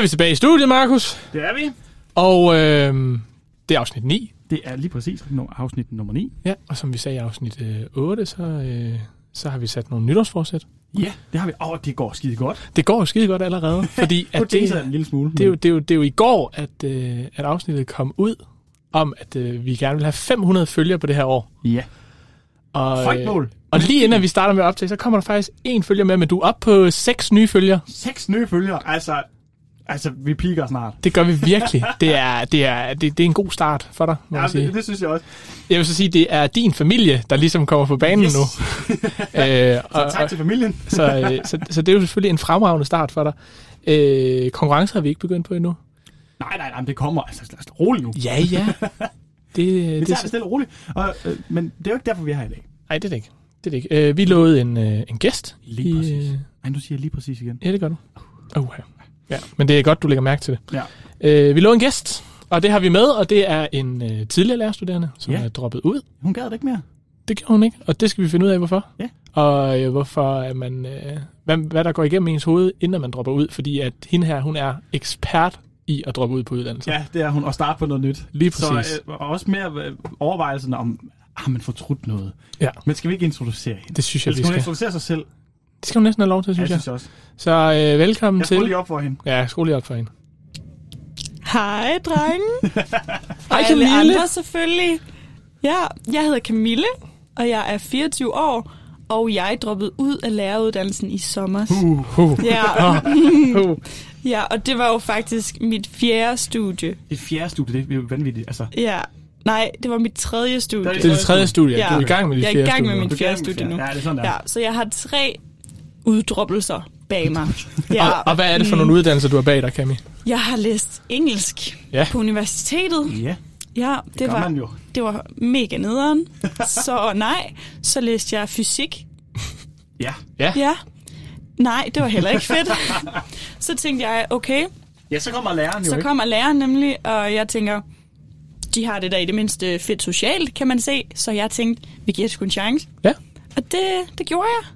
er vi tilbage i studiet, Markus. Det er vi. Og øh, det er afsnit 9. Det er lige præcis afsnit nummer 9. Ja, og som vi sagde i afsnit øh, 8, så, øh, så har vi sat nogle nytårsforsæt. Ja, det har vi. Åh, oh, det går skide godt. Det går skide godt allerede, fordi At det, det, en lille smule. det, er jo, det, er jo, det er jo i går, at, øh, at afsnittet kom ud om, at øh, vi gerne vil have 500 følgere på det her år. Ja. Og, Højt mål. og lige inden vi starter med at optage, så kommer der faktisk en følger med, men du er oppe på seks nye følgere. Seks nye følgere. Altså, altså, vi piker snart. Det gør vi virkelig. Det er, det er, det, det er en god start for dig, må Ja, jeg sige. det, det, synes jeg også. Jeg vil så sige, det er din familie, der ligesom kommer på banen Yes. nu. øh, og, Så tak til familien. så, øh, så, så det er jo selvfølgelig en fremragende start for dig. Øh, konkurrence har vi ikke begyndt på endnu. Nej, nej, nej, det kommer. Altså, lad os roligt nu. Ja, ja. Det, Vi det, tager det, stille og roligt. Og, øh, men det er jo ikke derfor, vi er her i dag. nej, det er det ikke. Det er det ikke. Øh, vi lovede en, øh, en gæst. Lige i, præcis. øh, Ej, nu siger jeg lige præcis igen. ja, det gør du. Uh, ja. Men det er godt, du lægger mærke til det. Ja. Øh, vi lovede en gæst, og det har vi med, og det er en øh, tidligere lærerstuderende, som Ja. er droppet ud. Hun gad det ikke mere. Det gjorde hun ikke, og det skal vi finde ud af, hvorfor. Ja. Og øh, hvorfor er man, øh, hvad, hvad der går igennem ens hoved, inden man dropper ud. Fordi at hende her, hun er ekspert i at droppe ud på uddannelse. Ja, det er hun. at starte på noget nyt. Lige Så præcis. øh, også mere øh, overvejelsen om, har man fortrudt noget? Ja. Men skal vi ikke introducere hende? Det synes jeg, Eller vi skal hun skal. introducere sig selv? Det skal hun næsten have lov til, synes jeg jeg. synes jeg også. Så øh, velkommen Jeg til. skruer lige op for hende. Ja, skru lige op for hende. Hej, drenge. Hej, Camille. andre selvfølgelig. Ja, jeg hedder Camille, og jeg er 24 år, og jeg droppede ud af læreruddannelsen i sommer. Uh, uh, Ja, uh. ja, og det var jo faktisk mit fjerde studie. Det fjerde studie, det er jo vanvittigt. Altså, Ja, nej, det var mit tredje studie. Det er det tredje studie. Ja. Du er i gang med dit Jeg er i fjerde gang med studie min nu. fjerde studie nu. Ja, det er sådan der. Ja, så jeg har tre uddroppelser bag mig. Ja, Og, og hvad er det for nogle uddannelser, du har bag dig, Cami? jeg har læst engelsk Ja. på universitetet. Ja, Ja, det, det var man jo. Det var mega nederen. Så nej, så læste jeg fysik. Ja. Ja. Ja. Nej, det var heller ikke fedt. så tænkte jeg, okay, Ja, så kommer læreren jo, så ikke? kommer læreren nemlig, og jeg tænker, de har det der i det mindste fedt socialt, kan man se. Så jeg tænkte, vi giver det sgu en chance. Ja. Og det, det gjorde jeg.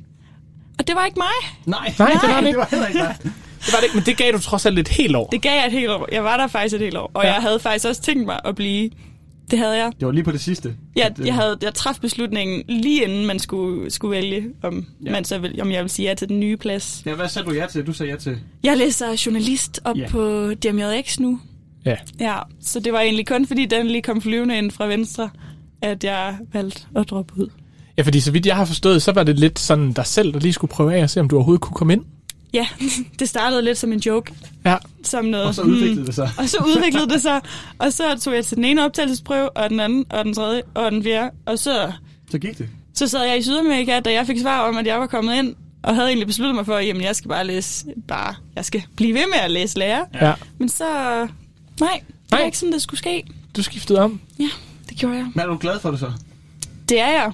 Og det var ikke mig. Nej, Nej, det var det det ikke. var heller ikke nej. Det var det ikke, men det gav du trods alt et helt år. Det gav jeg et helt år. Jeg var der faktisk et helt år. Og Ja. ja. jeg havde faktisk også tænkt mig at blive... Det havde jeg. Det var lige på det sidste. Jeg, At, øh, jeg, havde, jeg traf beslutningen lige inden man skulle, skulle vælge, om, Ja. ja. man så vil, om jeg vil sige ja til den nye plads. Ja, hvad sagde du ja til? Du sagde ja til. Jeg læser journalist op Ja. ja. på DMJX nu. Ja. Ja, så det var egentlig kun fordi den lige kom flyvende ind fra venstre, at jeg valgte at droppe ud. ja, fordi så vidt jeg har forstået, så var det lidt sådan dig selv, der lige skulle prøve af at se, om du overhovedet kunne komme ind. Ja, det startede lidt som en joke, Ja. som noget. Og så udviklede det sig. Hmm. Og så udviklede det sig, og så tog jeg til den ene optagelsesprøve, og den anden, og den tredje, og den fjerde, og så, Så gik det. så sad jeg i Sydamerika, da jeg fik svar om, at jeg var kommet ind, og havde egentlig besluttet mig for, at jamen, jeg skal bare læse, bare, jeg skal blive ved med at læse lærer. ja. Men så, nej, det Nej. var ikke sådan, det skulle ske. Du skiftede om. Ja, det gjorde jeg. Men er du glad for det så? Det er jeg.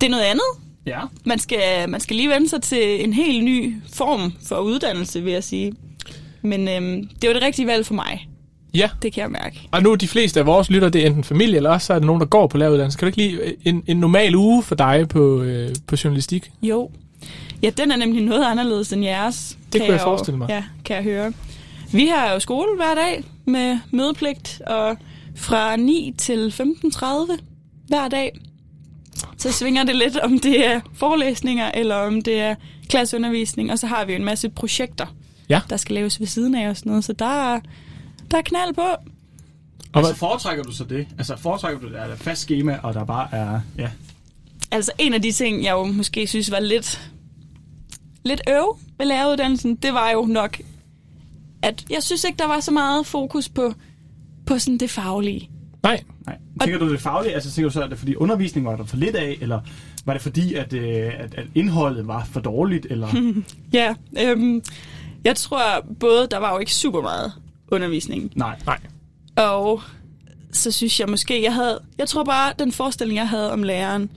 Det er noget andet. Ja. Man skal, man skal lige vende sig til en helt ny form for uddannelse, vil jeg sige. Men øhm, det var det rigtige valg for mig. Ja. Det kan jeg mærke. Og nu er de fleste af vores lytter, det er enten familie, eller også så er det nogen, der går på læreruddannelse. Kan du ikke lide en, en normal uge for dig på, øh, på journalistik? Jo. Ja, den er nemlig noget anderledes end jeres. Det kan kunne jeg jo- forestille mig. Ja, kan jeg høre. Vi har jo skole hver dag med mødepligt, og fra 9 til 15.30 hver dag. Så svinger det lidt, om det er forelæsninger, eller om det er klasseundervisning, og så har vi jo en masse projekter, Ja. der skal laves ved siden af og sådan noget, så der er, der er knald på. Og Altså hvad, foretrækker du så det? Altså foretrækker du, at der er et fast schema, og der bare er... Ja. Altså en af de ting, jeg jo måske synes var lidt, lidt øv ved læreruddannelsen, det var jo nok, at jeg synes ikke, der var så meget fokus på, på sådan det faglige. nej, Nej. Tænker du det faglige? Altså tænker du så, at det er fordi undervisning var der for lidt af, eller var det fordi, at, øh, at, at indholdet var for dårligt, eller... Ja, øhm, jeg tror både, der var jo ikke super meget undervisning, Nej. nej. og så synes jeg måske, jeg havde, jeg tror bare, den forestilling, jeg havde om læreren,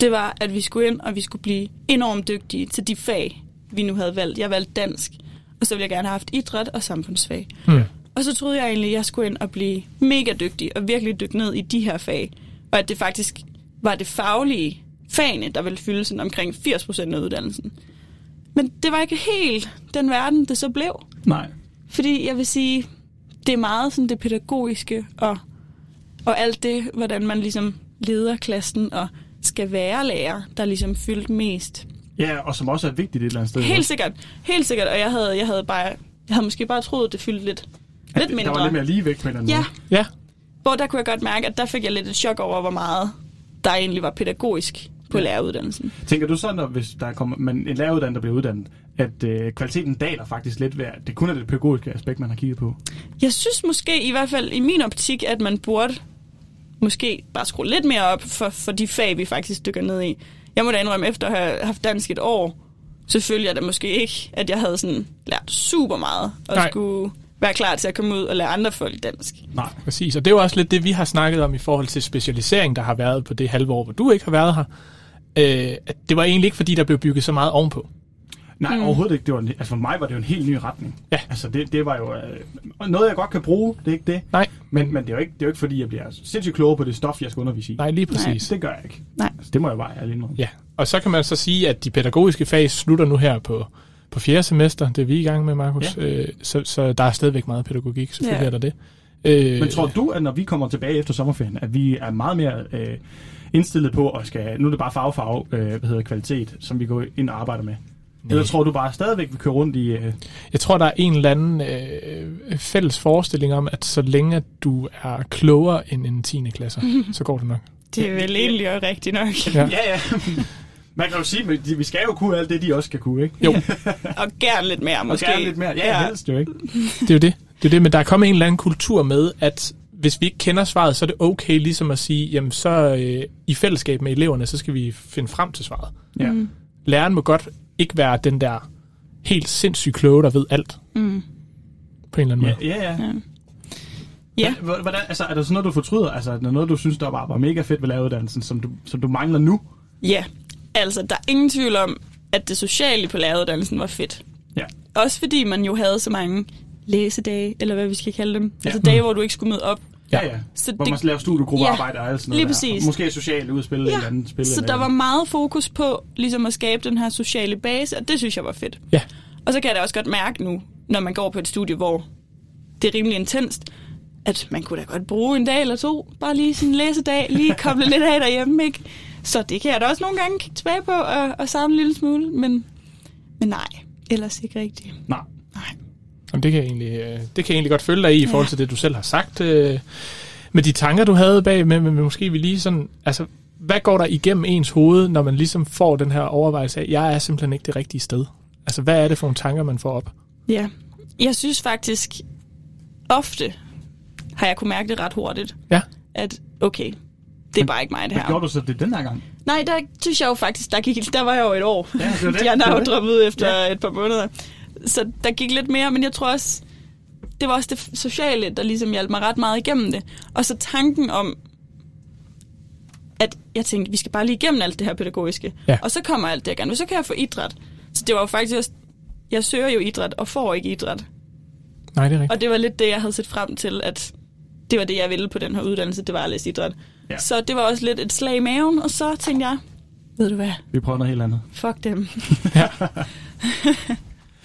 det var, at vi skulle ind, og vi skulle blive enormt dygtige til de fag, vi nu havde valgt. Jeg valgte dansk, og så ville jeg gerne have haft idræt og samfundsfag. Hmm. Og så troede jeg egentlig, at jeg skulle ind og blive mega dygtig og virkelig dykke ned i de her fag. Og at det faktisk var det faglige fagene, der ville fylde sådan omkring 80% af uddannelsen. Men det var ikke helt den verden, det så blev. Nej. fordi jeg vil sige, det er meget sådan det pædagogiske og, og alt det, hvordan man ligesom leder klassen og skal være lærer, der ligesom fyldt mest. Ja, og som også er vigtigt et eller andet sted. Helt sikkert, helt sikkert, og jeg havde, jeg havde bare, jeg havde måske bare troet, at det fyldte lidt, lidt det- mindre. Der var lidt mere ligevægt på en eller anden Ja, måde. Ja, hvor der kunne jeg godt mærke, at der fik jeg lidt et chok over, hvor meget der egentlig var pædagogisk på Ja. læreruddannelsen. Tænker du så, når hvis der kommer man, en læreruddannet, der bliver uddannet, at øh, kvaliteten daler faktisk lidt ved, at det kun er det pædagogiske aspekt, man har kigget på? Jeg synes måske, i hvert fald i min optik, at man burde måske bare skrue lidt mere op for, for de fag, vi faktisk dykker ned i. Jeg må da indrømme, efter at have haft dansk et år, så følte jeg da måske ikke, at jeg havde sådan lært super meget, og Nej. skulle være klar til at komme ud og lære andre folk dansk. Nej. præcis. Og det er jo også lidt det, vi har snakket om i forhold til specialisering, der har været på det halve år, hvor du ikke har været her. Øh, at det var egentlig ikke, fordi der blev bygget så meget ovenpå. Nej, mm. overhovedet ikke. Det var altså for mig var det jo en helt ny retning. Ja. Altså det, det var jo øh, noget, jeg godt kan bruge. Det er ikke det. Nej, Men, men det, er jo ikke, det er jo ikke, fordi jeg bliver sindssygt klogere på det stof, jeg skal undervise i. nej, lige præcis. Det gør jeg ikke. Nej. Altså, det må jeg bare ærligt indrømme. Ja, og så kan man så sige, at de pædagogiske fag slutter nu her på, på fjerde semester. Det er vi i gang med, Markus. Ja. Øh, så, så der er stadigvæk meget pædagogik, selvfølgelig Ja. er der det. Øh, Men tror du, at når vi kommer tilbage efter sommerferien, at vi er meget mere øh, indstillet på at skal, nu er det bare farve, farve, øh, hvad hedder kvalitet, som vi går ind og arbejder med? Eller tror du bare stadigvæk, vi kører rundt i... Øh, Jeg tror, der er en eller anden øh, fælles forestilling om, at så længe at du er klogere end en 10. klasse, så går det nok. Det er vel egentlig også rigtigt nok. Ja. ja, ja. Man kan jo sige, at vi skal jo kunne alt det, de også skal kunne, ikke? Jo, Og gerne lidt mere, Og måske. gerne lidt mere. Ja, ja, helst jo, ikke? det er jo det. Det er det, men der er kommet en eller anden kultur med, at hvis vi ikke kender svaret, så er det okay ligesom at sige, jamen så øh, i fællesskab med eleverne, så skal vi finde frem til svaret. Ja. Mm. Læreren må godt ikke være den der helt sindssygt kloge, der ved alt. Mm. På en eller anden Ja, måde. ja, ja. Ja. Hvordan- Hvordan, altså, er der sådan noget, du fortryder? Altså, er der noget, du synes, der var, var mega fedt ved læreruddannelsen, som du, som du mangler nu? Ja, altså der er ingen tvivl om, at det sociale på læreruddannelsen var fedt. Ja. Også fordi man jo havde så mange læsedage, eller hvad vi skal kalde dem. Ja. Altså dage, hvor du ikke skulle møde op. Ja, ja. Så Hvor det- man laver studiegruppearbejde og alt sådan noget lige der. præcis. Og Måske socialt udspil ja. eller andet spil. Så der var meget fokus på ligesom at skabe den her sociale base, og det synes jeg var fedt. Ja. Og så kan jeg da også godt mærke nu, når man går på et studie, hvor det er rimelig intenst, at man kunne da godt bruge en dag eller to, bare lige sådan en læsedag, lige koble lidt af derhjemme, ikke? Så det kan jeg da også nogle gange kigge tilbage på og, og savne en lille smule, men, men nej, ellers ikke rigtigt. Nej. Nej. Jamen, det, kan jeg egentlig, øh, det kan jeg egentlig godt følge dig i, i forhold til det, du selv har sagt. Øh, med de tanker, du havde bag, med måske vi lige sådan... Altså, hvad går der igennem ens hoved, når man ligesom får den her overvejelse af, jeg er simpelthen ikke det rigtige sted? Altså, hvad er det for nogle tanker, man får op? Ja, jeg synes faktisk, ofte har jeg kunne mærke det ret hurtigt, Ja, at okay, det er bare ikke mig det her. gjorde du så det den her gang? Nej, der synes jeg jo faktisk, der, gik, der var jeg jo et år. Ja, det var det. De andre har jo ud efter ja. et par måneder. Så der gik lidt mere, men jeg tror også, det var også det sociale, der ligesom hjalp mig ret meget igennem det. Og så tanken om, at jeg tænkte, vi skal bare lige igennem alt det her pædagogiske. Ja. Og så kommer alt det, jeg gerne vil. Så kan jeg få idræt. Så det var jo faktisk også, jeg søger jo idræt og får ikke idræt. nej, det er rigtigt. Og det var lidt det, jeg havde set frem til, at det var det, jeg ville på den her uddannelse, det var at læse idræt. Ja. Så det var også lidt et slag i maven, og så tænkte jeg, ved du hvad, Vi prøver noget helt andet. fuck dem.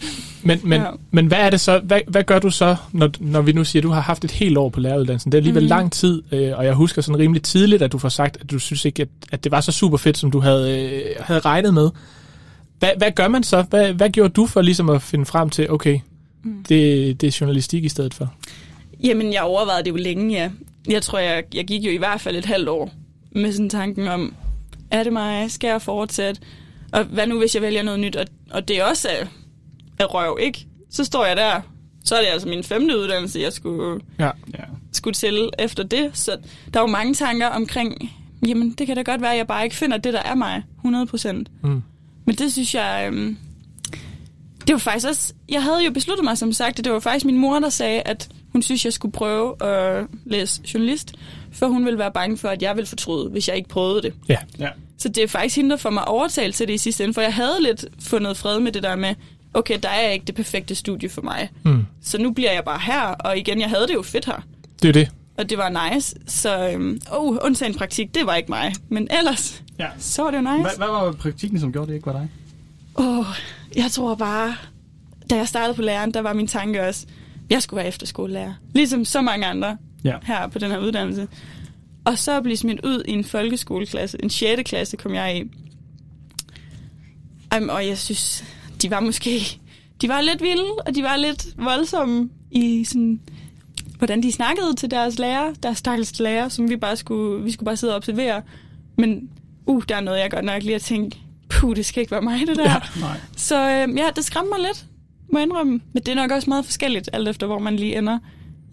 Men, men, ja. Men hvad er det så, hvad, hvad gør du så, når, når vi nu siger, at du har haft et helt år på læreruddannelsen? Det er alligevel mm. Lang tid, øh, og jeg husker sådan rimelig tidligt, at du får sagt, at du synes ikke, at, at det var så super fedt, som du havde, øh, havde regnet med. Hvad, hvad gør man så? Hvad, hvad gjorde du for ligesom at finde frem til, okay, mm. det, det er journalistik i stedet for? Jamen, jeg overvejede det jo længe, ja. Jeg tror, jeg, jeg gik jo i hvert fald et halvt år med sådan tanken om, er det mig? Skal jeg fortsætte? Og hvad nu, hvis jeg vælger noget nyt? Og, og det også er, er røv, ikke? Så står jeg der. Så er det altså min femte uddannelse, jeg skulle, Ja. Ja. skulle til efter det. Så der er jo mange tanker omkring, jamen, det kan da godt være, at jeg bare ikke finder det, der er mig, 100 procent. Mm. Men det synes jeg... Øhm, det var faktisk også... Jeg havde jo besluttet mig, som sagt, at det var faktisk min mor, der sagde, at hun synes, jeg skulle prøve at læse journalist, for hun ville være bange for, at jeg ville fortryde, hvis jeg ikke prøvede det. Ja. Ja. Så det er faktisk hende, der får mig overtalt til det i sidste ende, for jeg havde lidt fundet fred med det der med, okay, der er ikke det perfekte studie for mig. Mm. Så nu bliver jeg bare her, og igen, jeg havde det jo fedt her. Det er det. Og det var nice, så øhm, oh, undtagen praktik, det var ikke mig. Men ellers, ja. så var det jo nice. Hvad, hvad var praktikken, som gjorde det ikke var dig? Åh, oh, jeg tror bare, da jeg startede på læreren, der var min tanke også, jeg skulle være efterskolelærer. Ligesom så mange andre Ja. her på den her uddannelse. Og så blive smidt ud i en folkeskoleklasse. En 6. klasse kom jeg i. Um, og jeg synes, de var måske... De var lidt vilde, og de var lidt voldsomme i sådan, hvordan de snakkede til deres lærer, deres stakkels lærer, som vi bare skulle, vi skulle bare sidde og observere. Men uh, der er noget, jeg godt nok lige at tænke, puh, det skal ikke være mig, det der. Ja. Nej. Så øh, ja, det skræmmer mig lidt, må jeg indrømme. Men det er nok også meget forskelligt, alt efter hvor man lige ender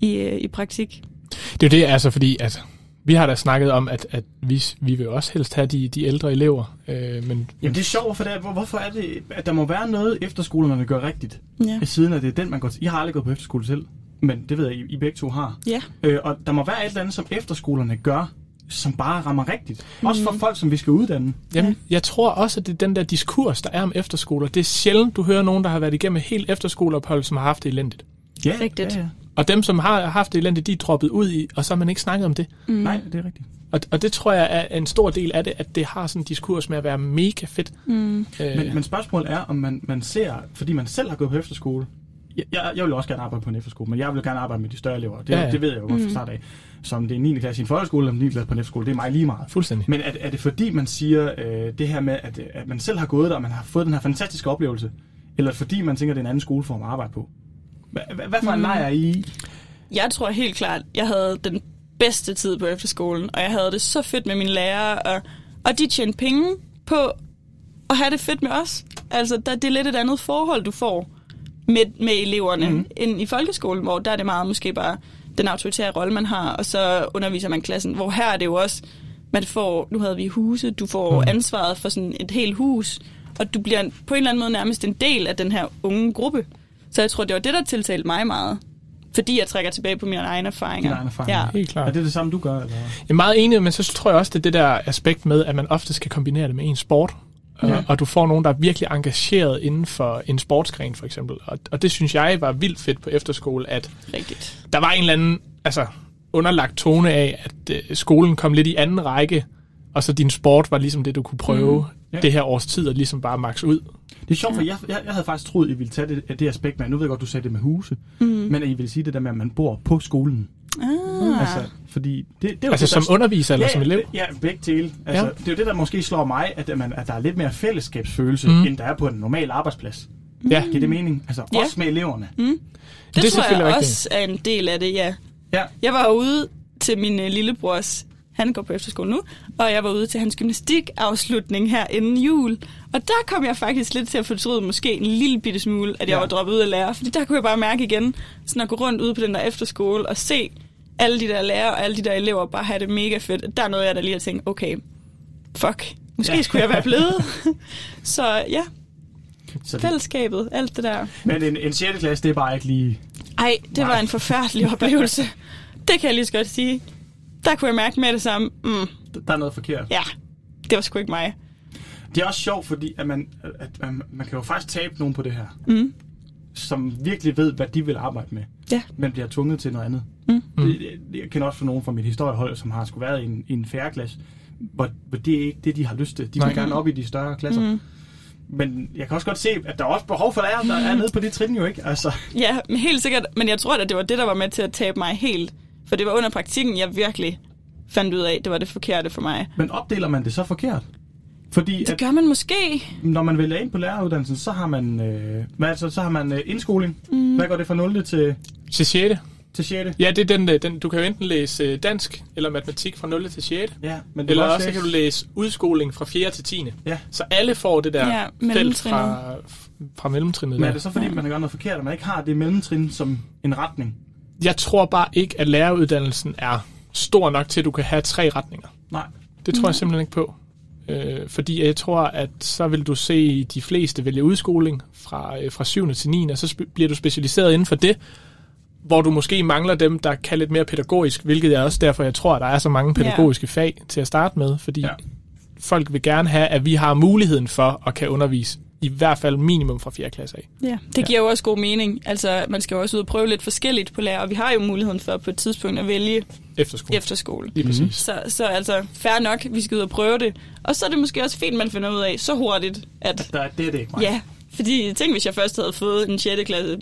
i, øh, i praktik. Det er jo det, altså, fordi at vi har da snakket om, at, at vi, vi vil også helst have de, de ældre elever. Øh, men, Jamen det er sjovt, for det er, hvor- hvorfor er det, at der må være noget efterskolerne gør rigtigt, Ja. siden af det er den, man går til. I har aldrig gået på efterskole selv, men det ved jeg, I, I begge to har. Ja. Øh, og der må være et eller andet, som efterskolerne gør, som bare rammer rigtigt. Også for folk, som vi skal uddanne. Jamen, jeg tror også, at det er den der diskurs, der er om efterskoler. Det er sjældent, du hører nogen, der har været igennem helt efterskoleophold, som har haft det elendigt. Ja, Rigtigt. Ja, ja. Og dem, som har haft det elendigt, de er droppet ud i, og så har man ikke snakket om det. Mm. Nej, det er rigtigt. Og, og det tror jeg er en stor del af det, at det har sådan en diskurs med at være mega fedt. Mm. Øh, Men, men spørgsmålet er, om man, man ser, fordi man selv har gået på efterskole, jeg, jeg, vil også gerne arbejde på en efterskole, men jeg vil gerne arbejde med de større elever. Det, Ja, ja, det ved jeg jo godt fra start af. Som det er 9. klasse i en folkeskole, eller 9. klasse på en efterskole, det er mig lige meget. Fuldstændig. Men er, er det fordi, man siger øh, det her med, at, at man selv har gået der, og man har fået den her fantastiske oplevelse? Eller fordi man tænker, det er en anden skoleform at arbejde på? Hvad, for en lejr er I i? Jeg tror helt klart, jeg havde den bedste tid på efterskolen, og jeg havde det så fedt med mine lærere, og, og de tjente penge på at have det fedt med os. Altså, der, det er lidt et andet forhold, du får med, med eleverne, mm. end i folkeskolen, hvor der er det meget måske bare den autoritære rolle, man har, og så underviser man klassen. Hvor her er det jo også, man får, nu havde vi huse, du får mm. ansvaret for sådan et helt hus, og du bliver på en eller anden måde nærmest en del af den her unge gruppe. Så jeg tror, det var det, der tiltalte mig meget. Fordi jeg trækker tilbage på mine egne erfaringer. Dine egne erfaringer. Ja. Helt klart. Er det det samme, du gør? Eller? Jeg er meget enig, men så tror jeg også, det er det der aspekt med, at man ofte skal kombinere det med en sport. Ja. Og, og du får nogen, der er virkelig engageret inden for en sportsgren, for eksempel. Og, og det synes jeg var vildt fedt på efterskole, at Rigtigt. der var en eller anden altså, underlagt tone af, at øh, skolen kom lidt i anden række, og så din sport var ligesom det, du kunne prøve mm. Ja. det her års tid, og ligesom bare max ud. Det er sjovt, for jeg, jeg, jeg havde faktisk troet, at I ville tage det, det aspekt med, nu ved jeg godt, du sagde det med huse, mm. men at I ville sige det der med, at man bor på skolen. Ah. Altså, fordi det, det er jo Altså det, som der, underviser eller ja, som elev. Ja, begge dele. Altså, Ja. Det er jo det, der måske slår mig, at, man, at der er lidt mere fællesskabsfølelse, Mm. mm. end der er på en normal arbejdsplads. Ja, Giver det mening? Altså, Ja. også med eleverne. Det, Det det er tror jeg også er en del af det, ja. Ja. Jeg var ude til min øh, lillebrors, han går på efterskole nu, og jeg var ude til hans gymnastikafslutning her inden jul. Og der kom jeg faktisk lidt til at fortryde måske en lille bitte smule, at jeg Ja. var droppet ud af lærer. Fordi der kunne jeg bare mærke igen, sådan at gå rundt ude på den der efterskole og se alle de der lærere og alle de der elever bare have det mega fedt. Der er noget, jeg der lige har tænkt, okay, fuck, måske Ja. skulle jeg være blevet. Så ja, Så fællesskabet, alt det der. men en, en 6. klasse, det er bare ikke lige... Ej, det Nej. var en forfærdelig oplevelse. Det kan jeg lige så godt sige. Der kunne jeg mærke med det samme. Mm, Der er noget forkert. ja, det var sgu ikke mig. Det er også sjovt, fordi at man, at man, man kan jo faktisk tabe nogen på det her, Mm. som virkelig ved, hvad de vil arbejde med, Ja. men bliver tvunget til noget andet. Mm. Det, det, jeg kender også for nogen fra mit historiehold, som har skulle været i en, i en færre klasse, hvor, hvor det er ikke det, de har lyst til. De vil gerne op i de større klasser. Mm. Men jeg kan også godt se, at der er også behov for lærere, der er nede på de trin jo ikke. Altså, Ja, men helt sikkert. Men jeg tror, at det var det, der var med til at tabe mig helt. For det var under praktikken, jeg virkelig fandt ud af, det var det forkerte for mig. men opdeler man det så forkert? Fordi Det at, gør man måske. når man vælger ind på læreruddannelsen, så har man, øh, hvad altså, så har man øh, indskoling. Mm. Hvad går det fra 0. til, Til 6. til 6. Ja, det er den, øh, den, du kan jo enten læse øh, dansk eller matematik fra 0. til 6. Ja, men Eller er også så kan du læse udskoling fra 4. til 10. Ja. Så alle får det der Ja, felt fra, fra mellemtrinnet. Men er det så fordi, man gør noget forkert, at man ikke har det mellemtrin som en retning? Jeg tror bare ikke, at læreruddannelsen er stor nok til, at du kan have tre retninger. Nej. Det tror jeg simpelthen ikke på. Øh, fordi jeg tror, at så vil du se de fleste vælge udskoling fra, øh, fra 7. til 9. Og så spe- bliver du specialiseret inden for det, hvor du måske mangler dem, der kan lidt mere pædagogisk, hvilket er også derfor, jeg tror, at der er så mange pædagogiske fag til at starte med, fordi Ja. ja. folk vil gerne have, at vi har muligheden for at kan undervise i hvert fald minimum fra 4. klasse af. Ja, det giver jo også god mening. Altså, man skal jo også ud og prøve lidt forskelligt på lærer, og vi har jo muligheden for på et tidspunkt at vælge Efterskole. efterskole. Lige præcis. Så, så altså, fair nok, vi skal ud og prøve det. Og så er det måske også fint, man finder ud af så hurtigt, at Der, det er det ikke mig. ja, fordi tænk, hvis jeg først havde fået en 6. klasse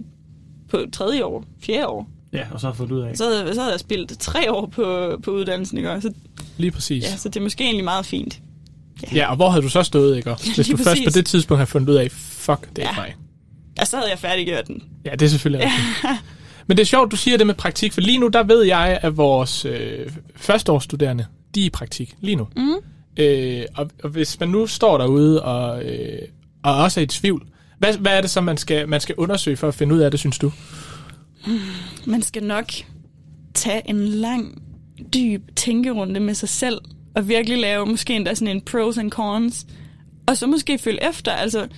på tredje år, fjerde år. Ja, og så har fået ud af. Så havde, så havde jeg spillet tre år på, på uddannelsen, ikke? Så, Lige præcis. ja, så det er måske egentlig meget fint. Ja, og hvor havde du så stået, ikke? Og Hvis du først på det tidspunkt har fundet ud af, fuck, det er Ja. mig. Ja, så havde jeg færdiggjort den. Ja, det er selvfølgelig rigtigt. Men det er sjovt, du siger det med praktik, for lige nu, der ved jeg, at vores øh, førsteårsstuderende, de er i praktik lige nu. Mm. Øh, og, og hvis man nu står derude og, øh, og også er i tvivl, hvad, hvad er det så, man skal, man skal undersøge for at finde ud af det, synes du? Man skal nok tage en lang, dyb tænkerunde med sig selv, og virkelig lave måske endda sådan en pros and cons, og så måske følge efter. Altså,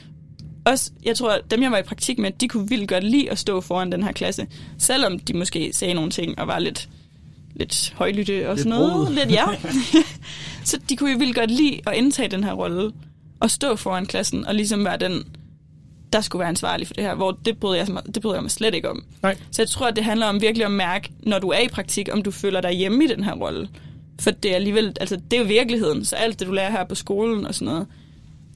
også, jeg tror, at dem, jeg var i praktik med, de kunne vildt godt lide at stå foran den her klasse, selvom de måske sagde nogle ting og var lidt, lidt højlytte og Lidt sådan noget. broget. Lidt, ja. så de kunne jo vildt godt lide at indtage den her rolle, og stå foran klassen, og ligesom være den, der skulle være ansvarlig for det her, hvor det bryder jeg, det bryder jeg mig slet ikke om. Nej. Så jeg tror, at det handler om virkelig at mærke, når du er i praktik, om du føler dig hjemme i den her rolle. For det er alligevel, altså det er jo virkeligheden, så alt det, du lærer her på skolen og sådan noget,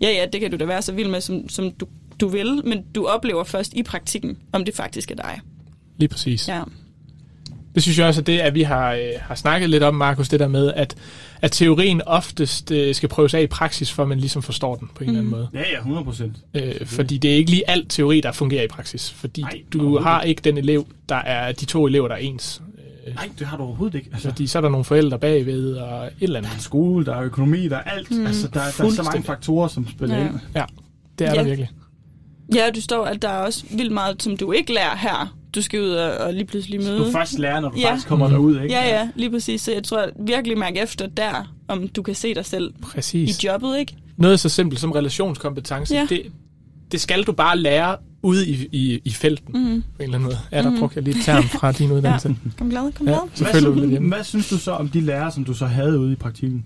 ja, ja, det kan du da være så vild med, som, som du, du vil, men du oplever først i praktikken, om det faktisk er dig. Lige præcis. Ja. Det synes jeg også, at det, at vi har, øh, har snakket lidt om, Markus, det der med, at, at teorien oftest øh, skal prøves af i praksis, for at man ligesom forstår den på en mm. eller anden måde. Ja, ja, 100 procent. Øh, fordi det er ikke lige alt teori, der fungerer i praksis. Fordi Nej, du har ikke den elev, der er de to elever, der er ens. Øh, Nej, det har du overhovedet ikke. Altså, fordi så er der nogle forældre bagved og et eller der andet. er skole, der er økonomi, der er alt. Mm, altså, der, der er så mange faktorer, som spiller Ja. ind. Ja, det er Ja. der virkelig. Ja, du står, at der er også vildt meget, som du ikke lærer her. Du skal ud og, og lige pludselig møde. Du først lærer, når du Ja. faktisk kommer Mhm. derud, ikke? Ja, ja, lige præcis. Så jeg tror at virkelig mærke efter der, om du kan se dig selv i Præcis. jobbet, ikke? Noget så simpelt som relationskompetence, Ja. det, det skal du bare lære ude i, i, i felten, mm. på en eller anden måde. Ja, der Mhm. brugte jeg lige et term fra din uddannelse. Ja. Kom glad, kom Ja, glad. så Hvad, du synes, hjemme. hvad synes du så om de lærere, som du så havde ude i praktikken?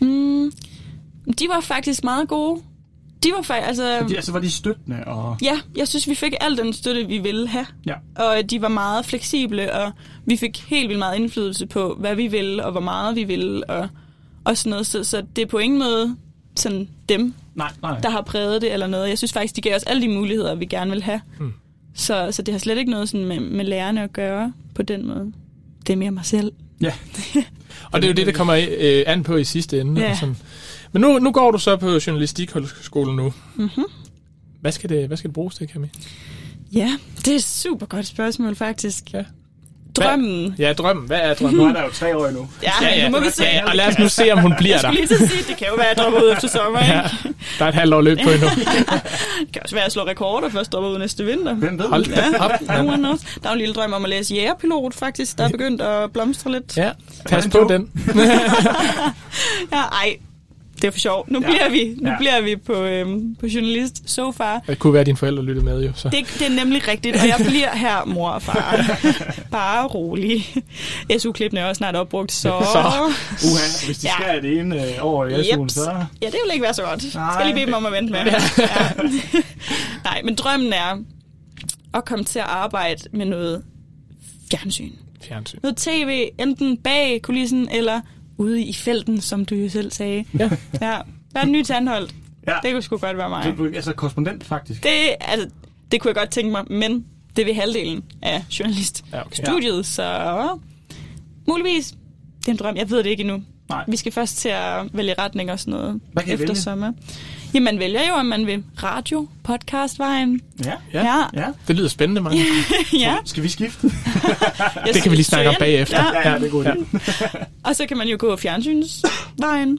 Mm, de var faktisk meget gode. De var faktisk, altså... De, altså, var de støttende? Og... Ja, jeg synes, vi fik al den støtte, vi ville have. Ja. Og de var meget fleksible, og vi fik helt vildt meget indflydelse på, hvad vi ville, og hvor meget vi ville, og, og sådan noget. Så, så det er på ingen måde sådan dem, Nej, nej. der har præget det eller noget. Jeg synes faktisk, de gav os alle de muligheder, vi gerne vil have. Mm. Så, så det har slet ikke noget sådan med, med lærerne at gøre på den måde. Det er mere mig selv. Ja. Og det er jo det, der kommer øh, an på i sidste ende. Ja. og Sådan. Men nu, nu går du så på journalistikhøjskolen nu. Mm-hmm. Hvad skal det, hvad skal det bruges til, Camille? Ja, det er et super godt spørgsmål faktisk. Ja. Drømmen. Ja, drømmen. Hvad er Nu drømmen? er der jo tre år endnu. Ja, Ja, ja. nu må vi se. ja, ja, og lad os nu se, om hun bliver Jeg der. skulle lige til at sige, det kan jo være, at jeg dropper ud efter sommer. Ikke? Ja, der er et halvt år løb på endnu. Det kan også være, at jeg slår rekorder først dropper ud næste vinter. Hvem ved? Hold da op. No one knows. Der er jo en lille drøm om at læse jægerpilot, faktisk, der er begyndt at blomstre lidt. Ja, pas på den. Ja, ej, det er for sjov. Nu Ja. bliver vi, nu Ja. bliver vi på, øhm, på journalist so far. Det kunne være, at dine forældre lyttede med, jo. Så. Det, det er nemlig rigtigt, og jeg bliver her, mor og far. Bare rolig. SU-klippene er også snart opbrugt, så... Så. Uha, hvis de Ja. skal det ene øh, år i SU'en, Jeps. så... Ja, det vil ikke være så godt. Nej. skal lige bede dem om at vente med. Ja. Nej, men drømmen er at komme til at arbejde med noget fjernsyn. Fjernsyn. Noget tv, enten bag kulissen eller ude i felten, som du jo selv sagde. Ja. Ja, være en ny tandholdt. Ja. Det kunne sgu godt være mig. Du er altså korrespondent, faktisk. Det, altså, det kunne jeg godt tænke mig, men det vil halvdelen af journaliststudiet, Ja, okay. så muligvis. Det er en drøm, jeg ved det ikke endnu. Nej. Vi skal først til at vælge retning og sådan noget Hvad kan efter vælge? sommer. Jamen, man vælger jo, om man vil radio, podcastvejen. Ja. Ja. Ja, Ja. Det lyder spændende, mange. ja. Skal vi skifte? Det kan vi lige snakke om bagefter. Ja. Ja, det er god idé. Og så kan man jo gå fjernsynsvejen.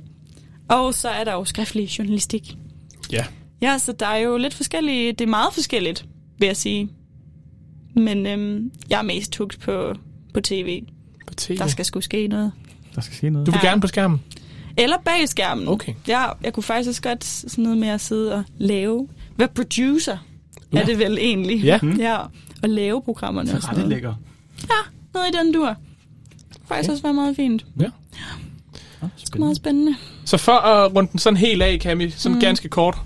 Og så er der jo skriftlig journalistik. Ja. Ja, så der er jo lidt forskellige. Det er meget forskelligt, vil jeg sige. Men øhm, jeg er mest hugt på, på tv. På tv. Der skal sgu ske noget. Der skal ske noget. Du vil Ja. gerne på skærmen? Eller bag skærmen. Okay. Ja, jeg kunne faktisk også godt sådan noget med at sidde og lave. Være producer Ja. er det vel egentlig. Ja. ja. Og lave programmerne Det og er sådan ret noget. lækker. Noget i den dur. Det kunne faktisk også være meget fint. Ja. Det er meget spændende. Så for at runde den sådan helt af, Cami, sådan mm. ganske kort.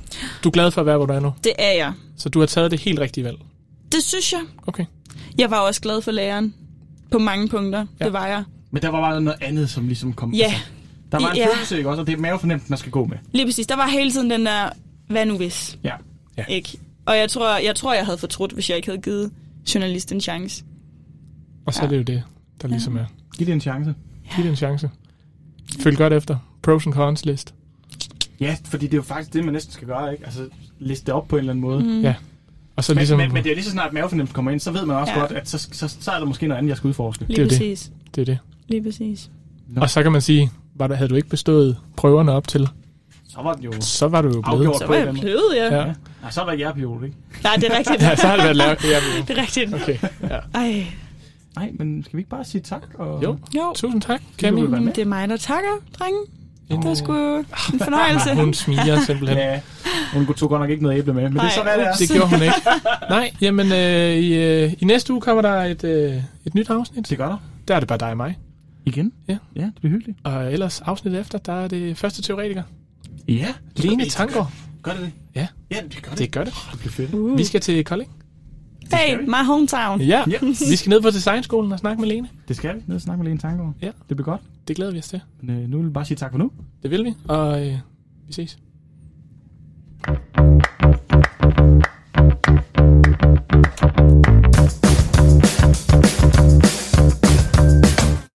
Du er glad for at være, hvor du er nu. Det er jeg. Så du har taget det helt rigtige valg. Det synes jeg. Okay. Jeg var også glad for læreren. På mange punkter. Ja. Ja. Det var jeg. Men der var bare noget andet, som ligesom kom... Ja, Altså, der var en Ja. følelse, ikke også? Og det er mavefornemt, man skal gå med. lige præcis. Der var hele tiden den der, hvad nu hvis? Ja. Ja. Ikke? Og jeg tror, jeg tror, jeg havde fortrudt, hvis jeg ikke havde givet journalist en chance. Og så Ja. er det jo det, der ligesom er. Giv det en chance. Giv det en chance. Følg godt efter. Pros and cons list. Ja, fordi det er jo faktisk det, man næsten skal gøre, ikke? Altså, liste det op på en eller anden måde. Mm. Ja. Og så Men, ligesom... men, men det er lige så snart mavefornemmelsen kommer ind, så ved man også Ja. ja. godt, at så, så, så er der måske noget andet, jeg skal udforske. Lige er jo det. præcis. det er det. Lige præcis. Nå. Og så kan man sige, var der, havde du ikke bestået prøverne op til, Så var det jo... så var du jo blevet. Så på var jeg blevet, ja. Ja. ja. Ja, så var jeg jærpilot, ikke? Nej, det er rigtigt. Ja, så har det været lavet. Ja, Det er rigtigt. okay. Ja. Ej. Nej, men skal vi ikke bare sige tak? Og... Jo. Jo, Tusind tak, Camille. det er mig, der takker, drenge. En, Det er sgu en fornøjelse. Hun smiger simpelthen. Ja, hun tog godt nok ikke noget æble med, men Nej, det er Nej, sådan, det er. Det gjorde hun ikke. Nej, jamen øh, i, øh, i næste uge kommer der et, øh, et nyt afsnit. Det gør der. Der er det bare dig og mig. Igen? Ja. Ja, det bliver hyggeligt. Og ellers afsnit efter, der er det første teoretiker. Ja. Lene Tangård. Gør det det? Ja, Ja, det gør det. det gør det. Det bliver fedt. Uh. Vi skal til Kolding. Hey, my hometown. Ja, Ja. vi skal ned på designskolen og snakke med Lene. Det skal vi. Ned og snakke med Lene Tangård. Ja. Det bliver godt. Det glæder vi os til. Men øh, nu vil vi bare sige tak for nu. Det vil vi, og øh, vi ses.